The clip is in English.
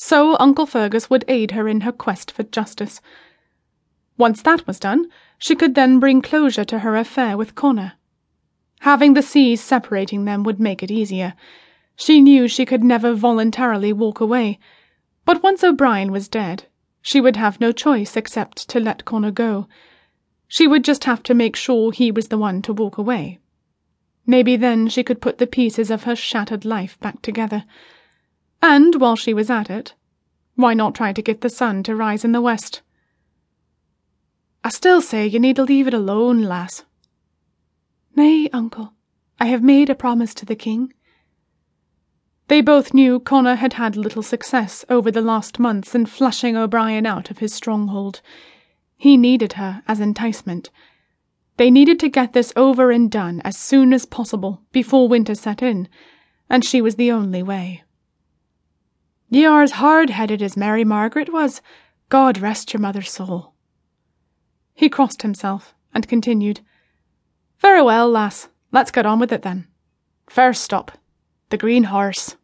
So Uncle Fergus would aid her in her quest for justice. Once that was done, she could then bring closure to her affair with Connor. Having the seas separating them would make it easier. She knew she could never voluntarily walk away, but once O'Brien was dead, she would have no choice except to let Connor go. She would just have to make sure he was the one to walk away. Maybe then she could put the pieces of her shattered life back together. And while she was at it, why not try to get the sun to rise in the west? I still say you need to leave it alone, lass. Nay, uncle, I have made a promise to the king. They both knew Connor had had little success over the last months in flushing O'Brien out of his stronghold. He needed her as enticement. They needed to get this over and done as soon as possible before winter set in, and she was the only way. Ye are as hard headed as Mary Margaret was. God rest your mother's soul. He crossed himself and continued. Very well, lass, let's get on with it then. First stop, the Green Horse.